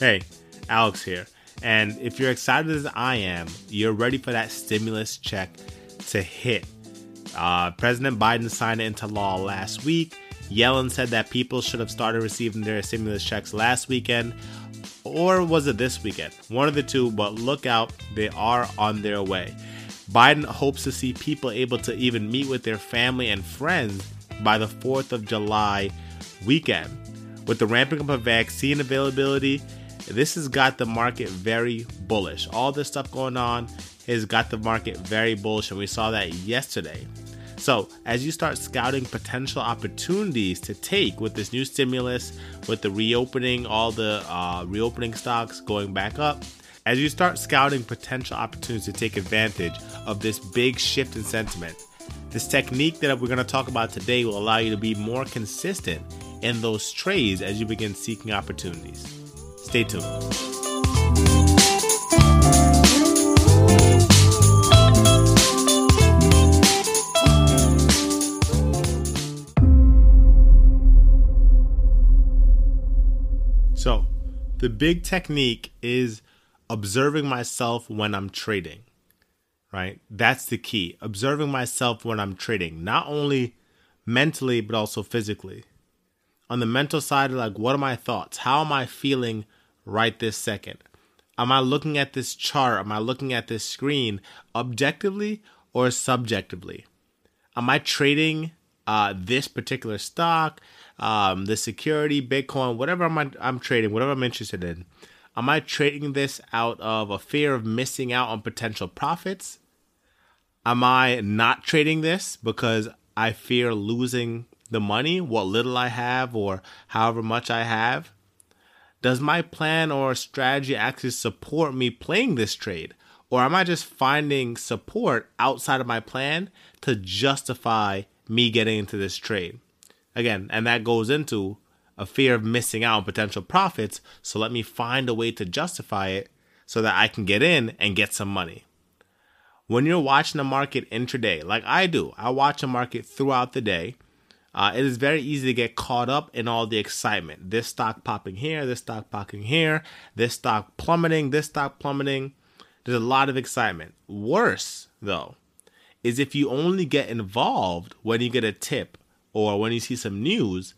Hey, Alex here. And if you're excited as I am, you're ready for that stimulus check to hit. Uh, President Biden signed it into law last week. Yellen said that people should have started receiving their stimulus checks last weekend, or was it this weekend? One of the two, but look out, they are on their way. Biden hopes to see people able to even meet with their family and friends by the 4th of July weekend. With the ramping up of vaccine availability, this has got the market very bullish. All this stuff going on has got the market very bullish, and we saw that yesterday. So, as you start scouting potential opportunities to take with this new stimulus, with the reopening, all the uh, reopening stocks going back up, as you start scouting potential opportunities to take advantage of this big shift in sentiment, this technique that we're going to talk about today will allow you to be more consistent in those trades as you begin seeking opportunities. Stay tuned. So, the big technique is observing myself when I'm trading, right? That's the key. Observing myself when I'm trading, not only mentally, but also physically. On the mental side, like, what are my thoughts? How am I feeling right this second? Am I looking at this chart? Am I looking at this screen objectively or subjectively? Am I trading uh, this particular stock? um, the security, Bitcoin, whatever I'm, I'm trading, whatever I'm interested in, am I trading this out of a fear of missing out on potential profits? Am I not trading this because I fear losing the money, what little I have, or however much I have? Does my plan or strategy actually support me playing this trade? Or am I just finding support outside of my plan to justify me getting into this trade? Again, and that goes into a fear of missing out on potential profits. So let me find a way to justify it so that I can get in and get some money. When you're watching the market intraday, like I do, I watch a market throughout the day. Uh, it is very easy to get caught up in all the excitement. This stock popping here, this stock popping here, this stock plummeting, this stock plummeting. There's a lot of excitement. Worse, though, is if you only get involved when you get a tip or when you see some news,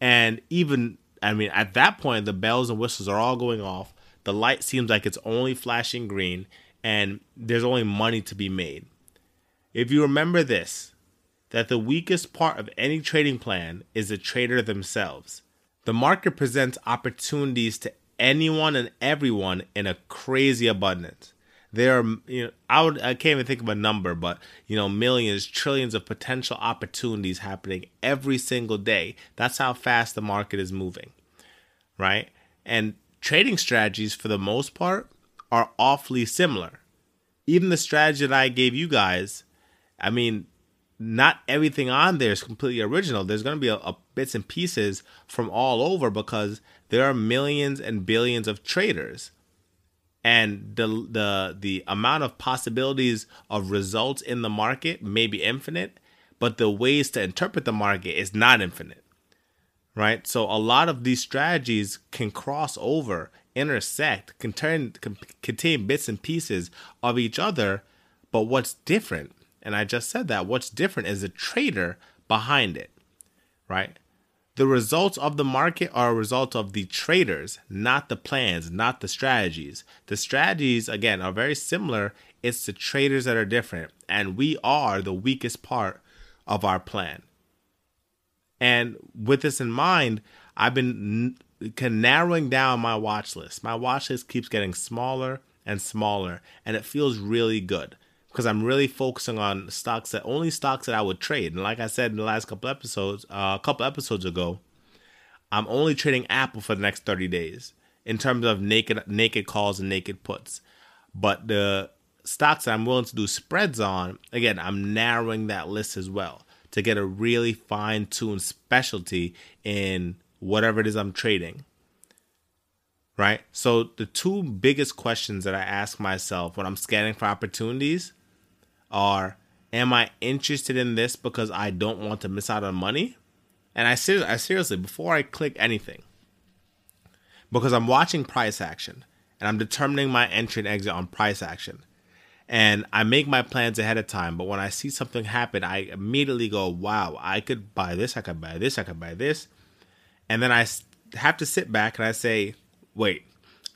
and even I mean at that point the bells and whistles are all going off. The light seems like it's only flashing green, and there's only money to be made. If you remember this, that the weakest part of any trading plan is the trader themselves. The market presents opportunities to anyone and everyone in a crazy abundance there are you know I would I can't even think of a number, but you know millions, trillions of potential opportunities happening every single day. That's how fast the market is moving, right? And trading strategies for the most part are awfully similar. Even the strategy that I gave you guys, I mean, not everything on there is completely original. There's going to be a, a bits and pieces from all over because there are millions and billions of traders and the the the amount of possibilities of results in the market may be infinite, but the ways to interpret the market is not infinite. Right? So a lot of these strategies can cross over, intersect, contain contain bits and pieces of each other, but what's different, and I just said that, what's different is the trader behind it. Right? The results of the market are a result of the traders, not the plans, not the strategies. The strategies, again, are very similar. It's the traders that are different, and we are the weakest part of our plan. And with this in mind, I've been narrowing down my watch list. My watch list keeps getting smaller and smaller, and it feels really good because I'm really focusing on stocks that only stocks that I would trade. And like I said in the last couple episodes, uh, a couple episodes ago, I'm only trading Apple for the next 30 days in terms of naked naked calls and naked puts. But the stocks that I'm willing to do spreads on, again, I'm narrowing that list as well to get a really fine tuned specialty in whatever it is I'm trading. Right? So, the two biggest questions that I ask myself when I'm scanning for opportunities are Am I interested in this because I don't want to miss out on money? And I, ser- I seriously, before I click anything, because I'm watching price action and I'm determining my entry and exit on price action. And I make my plans ahead of time, but when I see something happen, I immediately go, wow, I could buy this, I could buy this, I could buy this. And then I have to sit back and I say, wait,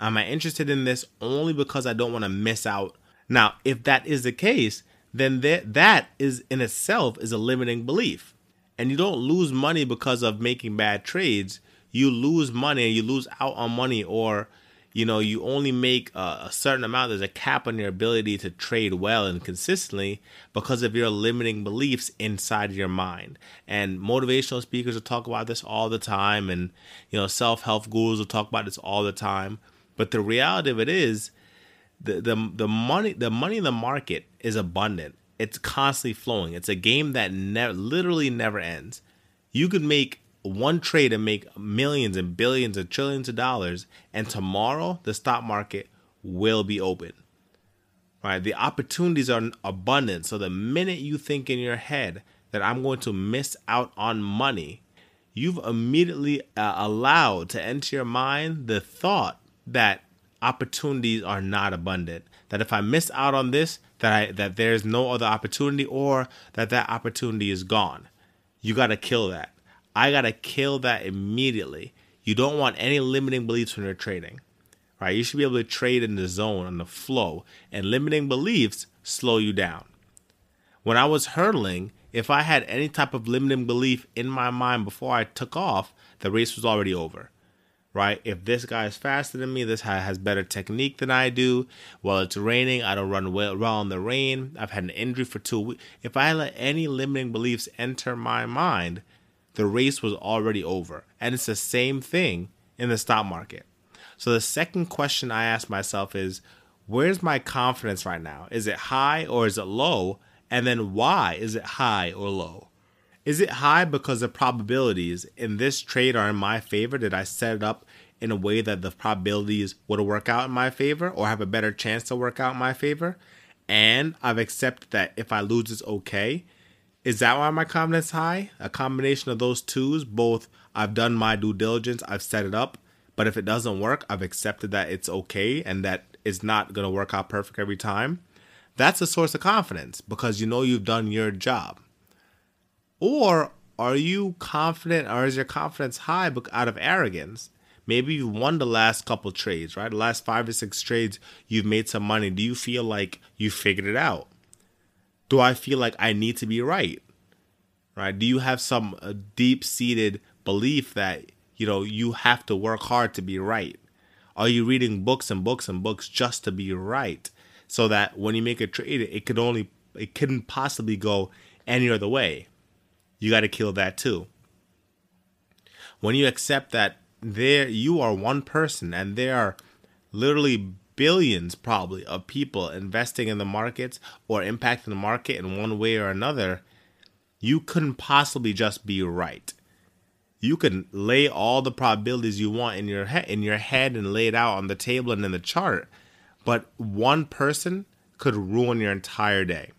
am I interested in this only because I don't want to miss out? Now, if that is the case, then that, that is in itself is a limiting belief. And you don't lose money because of making bad trades. You lose money and you lose out on money or you know you only make a, a, certain amount there's a cap on your ability to trade well and consistently because of your limiting beliefs inside your mind and motivational speakers will talk about this all the time and you know self-help gurus will talk about this all the time but the reality of it is the the, the money the money in the market is abundant it's constantly flowing it's a game that literally never ends you could make one trade and make millions and billions and trillions of dollars, and tomorrow the stock market will be open. Right? The opportunities are abundant. So the minute you think in your head that I'm going to miss out on money, you've immediately uh, allowed to enter your mind the thought that opportunities are not abundant. That if I miss out on this, that I that there's no other opportunity or that that opportunity is gone. You got to kill that. I got to kill that immediately. You don't want any limiting beliefs when you're trading. Right? You should be able to trade in the zone, on the flow, and limiting beliefs slow you down. When I was hurdling, if I had any type of limiting belief in my mind before I took off, the race was already over. Right? If this guy is faster than me, this guy has better technique than I do. While it's raining. I don't run well, well in the rain. I've had an injury for two weeks. If I let any limiting beliefs enter my mind, the race was already over. And it's the same thing in the stock market. So the second question I ask myself is where's my confidence right now? Is it high or is it low? And then why is it high or low? Is it high because the probabilities in this trade are in my favor? Did I set it up in a way that the probabilities would work out in my favor or have a better chance to work out in my favor? And I've accepted that if I lose, it's okay. Is that why my confidence is high? A combination of those twos, both I've done my due diligence, I've set it up, but if it doesn't work, I've accepted that it's okay and that it's not going to work out perfect every time. That's a source of confidence because you know you've done your job. Or are you confident or is your confidence high but out of arrogance? Maybe you've won the last couple trades, right? The last five or six trades, you've made some money. Do you feel like you figured it out? do I feel like I need to be right? Right? Do you have some uh, deep seated belief that, you know, you have to work hard to be right? Are you reading books and books and books just to be right? So that when you make a trade, it could only, it couldn't possibly go any other way. You got to kill that too. When you accept that there, you are one person and there are literally billions probably of people investing in the markets or impacting the market in one way or another, you couldn't possibly just be right. You can lay all the probabilities you want in your head in your head and lay it out on the table and in the chart, but one person could ruin your entire day.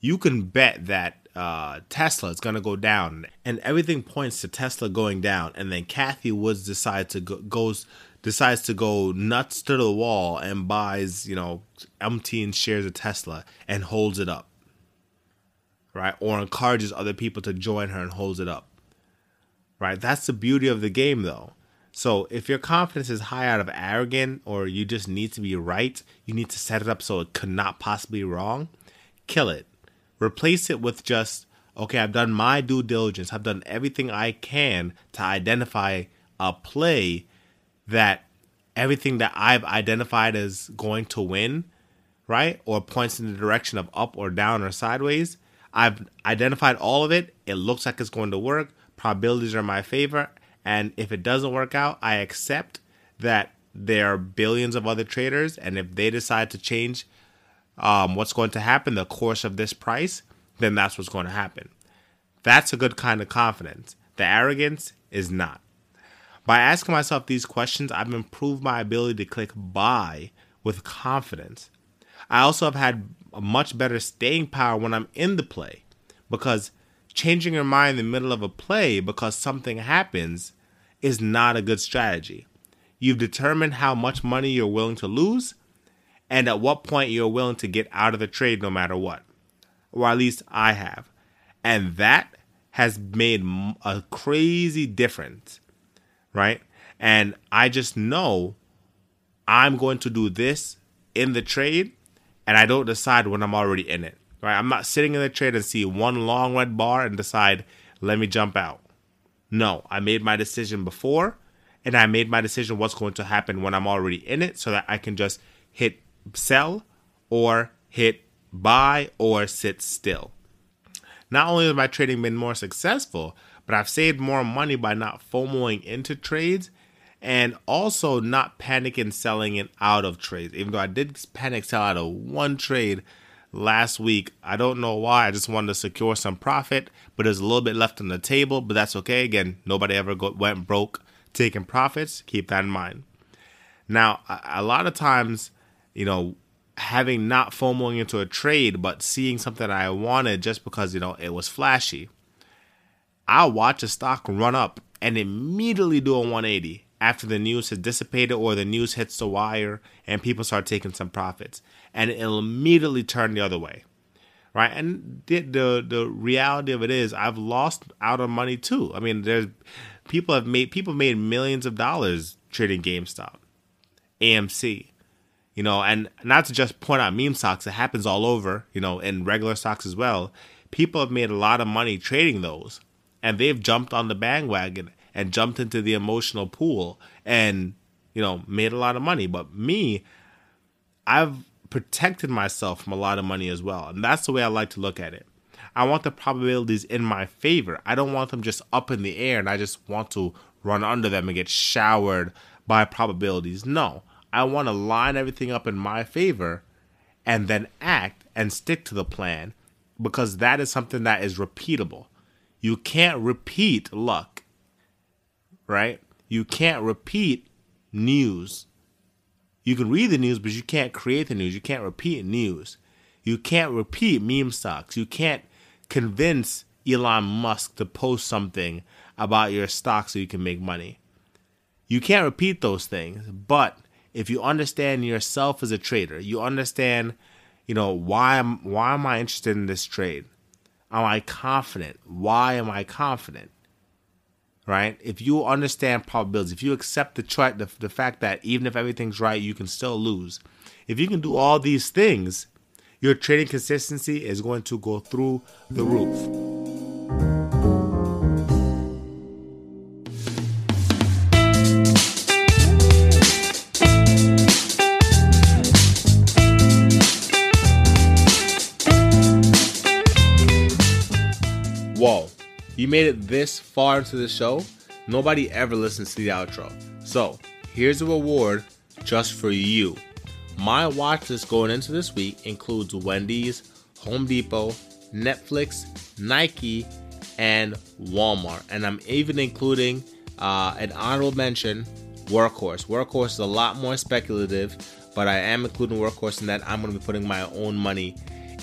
You can bet that uh, Tesla is going to go down, and everything points to Tesla going down. And then Cathie Woods decides to go, goes decides to go nuts to the wall and buys, you know, umpteen shares of Tesla and holds it up. Right? Or encourages other people to join her and holds it up. Right? That's the beauty of the game though. So if your confidence is high out of arrogance or you just need to be right, you need to set it up so it could not possibly be wrong, kill it. Replace it with just, okay, I've done my due diligence. I've done everything I can to identify a play that everything that I've identified as going to win, right? Or points in the direction of up or down or sideways. I've identified all of it. It looks like it's going to work. Probabilities are in my favor. And if it doesn't work out, I accept that there are billions of other traders. And if they decide to change um, what's going to happen, the course of this price, then that's what's going to happen. That's a good kind of confidence. The arrogance is not. By asking myself these questions, I've improved my ability to click buy with confidence. I also have had a much better staying power when I'm in the play because changing your mind in the middle of a play because something happens is not a good strategy. You've determined how much money you're willing to lose and at what point you're willing to get out of the trade no matter what. Or at least I have. And that has made a crazy difference, right? And I just know I'm going to do this in the trade and I don't decide when I'm already in it, right? I'm not sitting in the trade and see one long red bar and decide, let me jump out. No, I made my decision before and I made my decision what's going to happen when I'm already in it so that I can just hit sell or hit buy or sit still. Not only has my trading been more successful, but I've saved more money by not FOMOing into trades and also not panicking selling it out of trades. Even though I did panic sell out of one trade last week, I don't know why. I just wanted to secure some profit, but there's a little bit left on the table, but that's okay. Again, nobody ever go, went broke taking profits. Keep that in mind. Now, a, a lot of times, you know, having not FOMOing into a trade, but seeing something I wanted just because, you know, it was flashy, I'll watch a stock run up and immediately do a 180 after the news has dissipated or the news hits the wire and people start taking some profits. And it'll immediately turn the other way. Right. And the, the, the reality of it is I've lost out on money too. I mean, there's people have made people made millions of dollars trading GameStop, AMC, you know, and not to just point out meme stocks, it happens all over, you know, in regular stocks as well. People have made a lot of money trading those, and they've jumped on the bandwagon and jumped into the emotional pool and, you know, made a lot of money. But me, I've protected myself from a lot of money as well. And that's the way I like to look at it. I want the probabilities in my favor. I don't want them just up in the air and I just want to run under them and get showered by probabilities. No. I want to line everything up in my favor and then act and stick to the plan because that is something that is repeatable. You can't repeat luck, right? You can't repeat news. You can read the news, but you can't create the news. You can't repeat news. You can't repeat meme stocks. You can't convince Elon Musk to post something about your stock so you can make money. You can't repeat those things, but if you understand yourself as a trader, you understand, you know, why am why am I interested in this trade? Am I confident? Why am I confident? Right? If you understand probabilities, if you accept the, tra- the the fact that even if everything's right, you can still lose. If you can do all these things, your trading consistency is going to go through the roof. Made it this far into the show? Nobody ever listens to the outro. So, here's a reward just for you. My watch list going into this week includes Wendy's, Home Depot, Netflix, Nike, and Walmart. And I'm even including uh, an honorable mention Workhorse. Workhorse is a lot more speculative, but I am including Workhorse in that I'm going to be putting my own money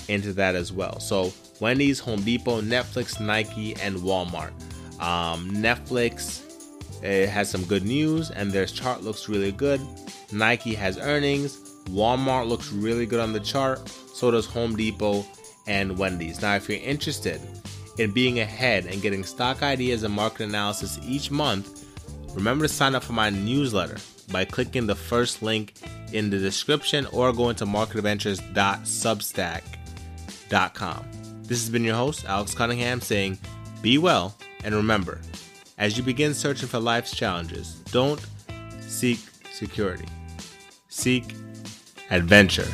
into that as well. So Wendy's, Home Depot, Netflix, Nike, and Walmart. Um, Netflix it has some good news, and their chart looks really good. Nike has earnings. Walmart looks really good on the chart. So does Home Depot and Wendy's. Now, if you're interested in being ahead and getting stock ideas and market analysis each month, remember to sign up for my newsletter by clicking the first link in the description or going to marketadventures.substack.com. This has been your host, Alex Cunningham, saying, Be well, and remember, as you begin searching for life's challenges, don't seek security. Seek adventure.